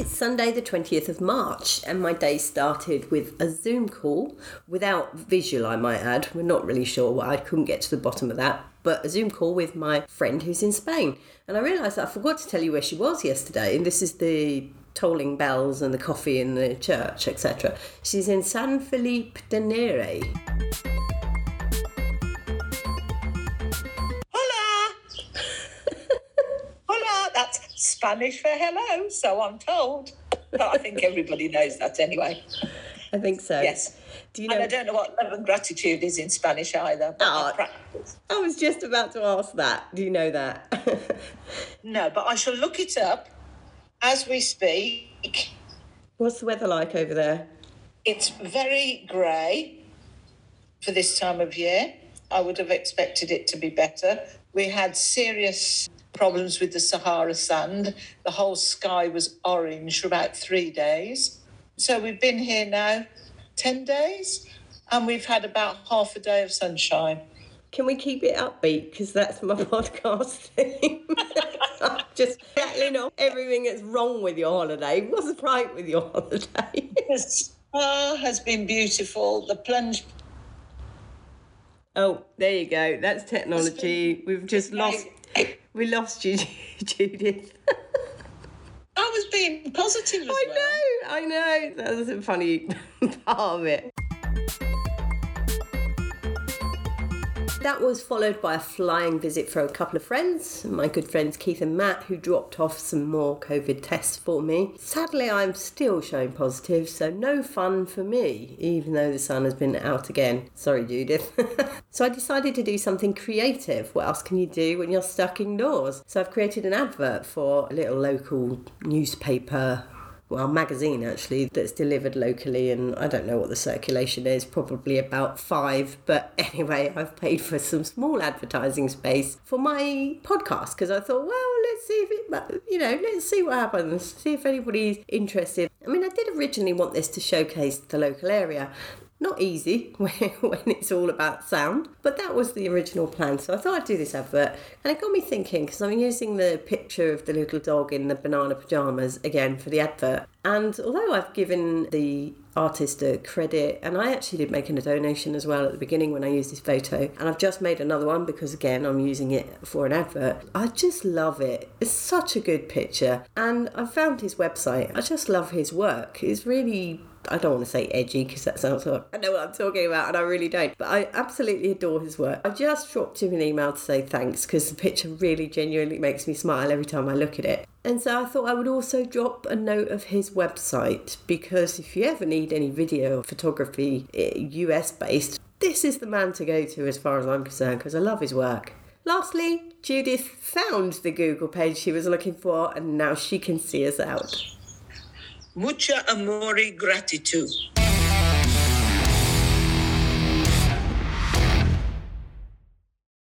Sunday, the 20th of March, and my day started with a Zoom call without visual, I might add. We're not really sure why, I couldn't get to the bottom of that, but a Zoom call with my friend who's in Spain. And I realised I forgot to tell you where she was yesterday, and this is the tolling bells and the coffee in the church, etc. She's in San Felipe de Nere. Spanish for hello, so I'm told. But I think everybody knows that anyway. I think so. Yes. Do you And? I don't know what love and gratitude is in Spanish either. But Oh. I was just about to ask that. Do you know that? No, but I shall look it up as we speak. What's the weather like over there? It's very grey for this time of year. I would have expected it to be better. We had serious problems with the Sahara sand. The whole sky was orange for about three days. So we've been here now 10 days and we've had about half a day of sunshine. Can we keep it upbeat? Because that's my podcast theme. Just rattling off everything that's wrong with your holiday. What's right with your holiday? The spa has been beautiful. The plunge oh, there you go. That's technology. We've just lost. We lost you, Judith. I was being positive as I well. know, I know. That was a funny part of it. That was followed by a flying visit for a couple of friends, my good friends Keith and Matt, who dropped off some more COVID tests for me. Sadly, I'm still showing positive, so no fun for me, even though the sun has been out again. Sorry, Judith. so I decided to do something creative. What else can you do when you're stuck indoors? So I've created an advert for a little local newspaper well, magazine actually that's delivered locally, and I don't know what the circulation is, probably about five. But anyway, I've paid for some small advertising space for my podcast because I thought, well, let's see if it, you know, let's see what happens, see if anybody's interested. I mean, I did originally want this to showcase the local area. Not easy when, it's all about sound, but that was the original plan. So I thought I'd do this advert, and it got me thinking because I'm using the picture of the little dog in the banana pajamas again for the advert. And although I've given the artist a credit, and I actually did make a donation as well at the beginning when I used this photo, and I've just made another one because again I'm using it for an advert. I just love it. It's such a good picture, and I found his website. I just love his work. It's really I don't want to say edgy because that sounds like I know what I'm talking about and I really don't. But I absolutely adore his work. I just dropped him an email to say thanks because the picture really genuinely makes me smile every time I look at it. And so I thought I would also drop a note of his website because if you ever need any video photography, eh, US based, this is the man to go to as far as I'm concerned because I love his work. Lastly, Judith found the Google page she was looking for and now she can see us out. Mucha amore gratitude.